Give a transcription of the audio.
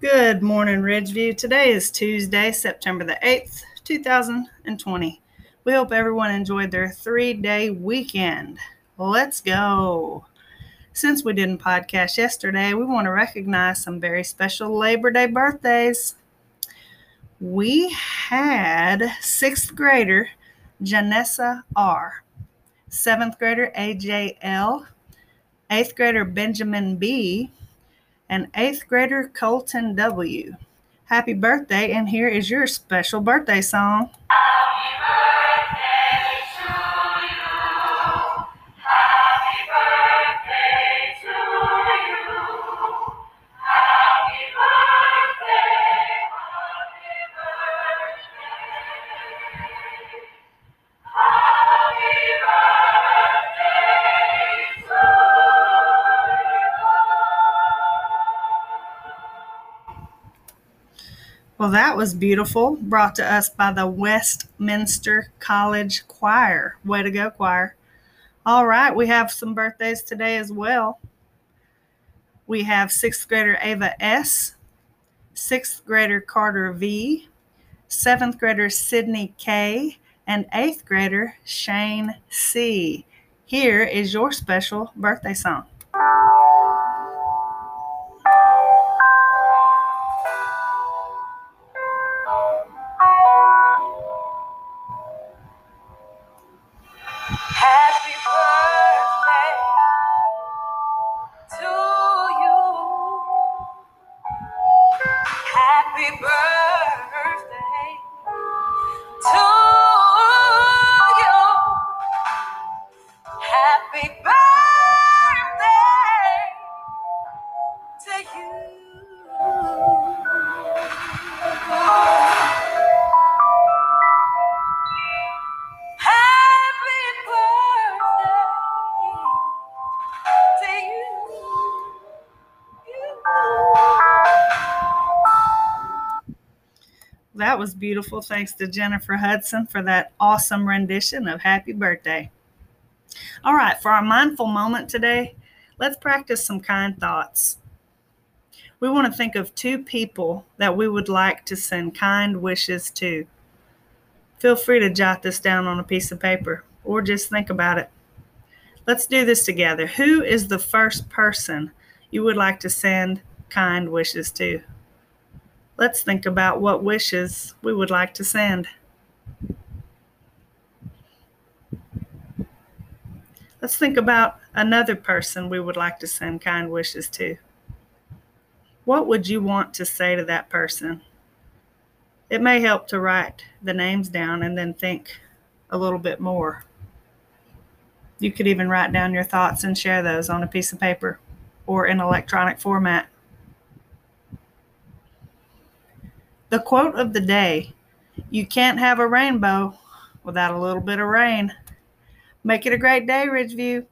Good morning, Ridgeview. Today is Tuesday, September the 8th, 2020. We hope everyone enjoyed their three day weekend. Let's go. Since we didn't podcast yesterday, we want to recognize some very special Labor Day birthdays. We had sixth grader Janessa R., seventh grader AJL, eighth grader Benjamin B., and eighth grader Colton W. Happy birthday, and here is your special birthday song. Well, that was beautiful. Brought to us by the Westminster College Choir. Way to go, choir. All right, we have some birthdays today as well. We have sixth grader Ava S., sixth grader Carter V., seventh grader Sydney K., and eighth grader Shane C. Here is your special birthday song. Happy That was beautiful. Thanks to Jennifer Hudson for that awesome rendition of Happy Birthday. All right, for our mindful moment today, let's practice some kind thoughts. We want to think of two people that we would like to send kind wishes to. Feel free to jot this down on a piece of paper or just think about it. Let's do this together. Who is the first person you would like to send kind wishes to? Let's think about what wishes we would like to send. Let's think about another person we would like to send kind wishes to. What would you want to say to that person? It may help to write the names down and then think a little bit more. You could even write down your thoughts and share those on a piece of paper or in electronic format. The quote of the day You can't have a rainbow without a little bit of rain. Make it a great day, Ridgeview.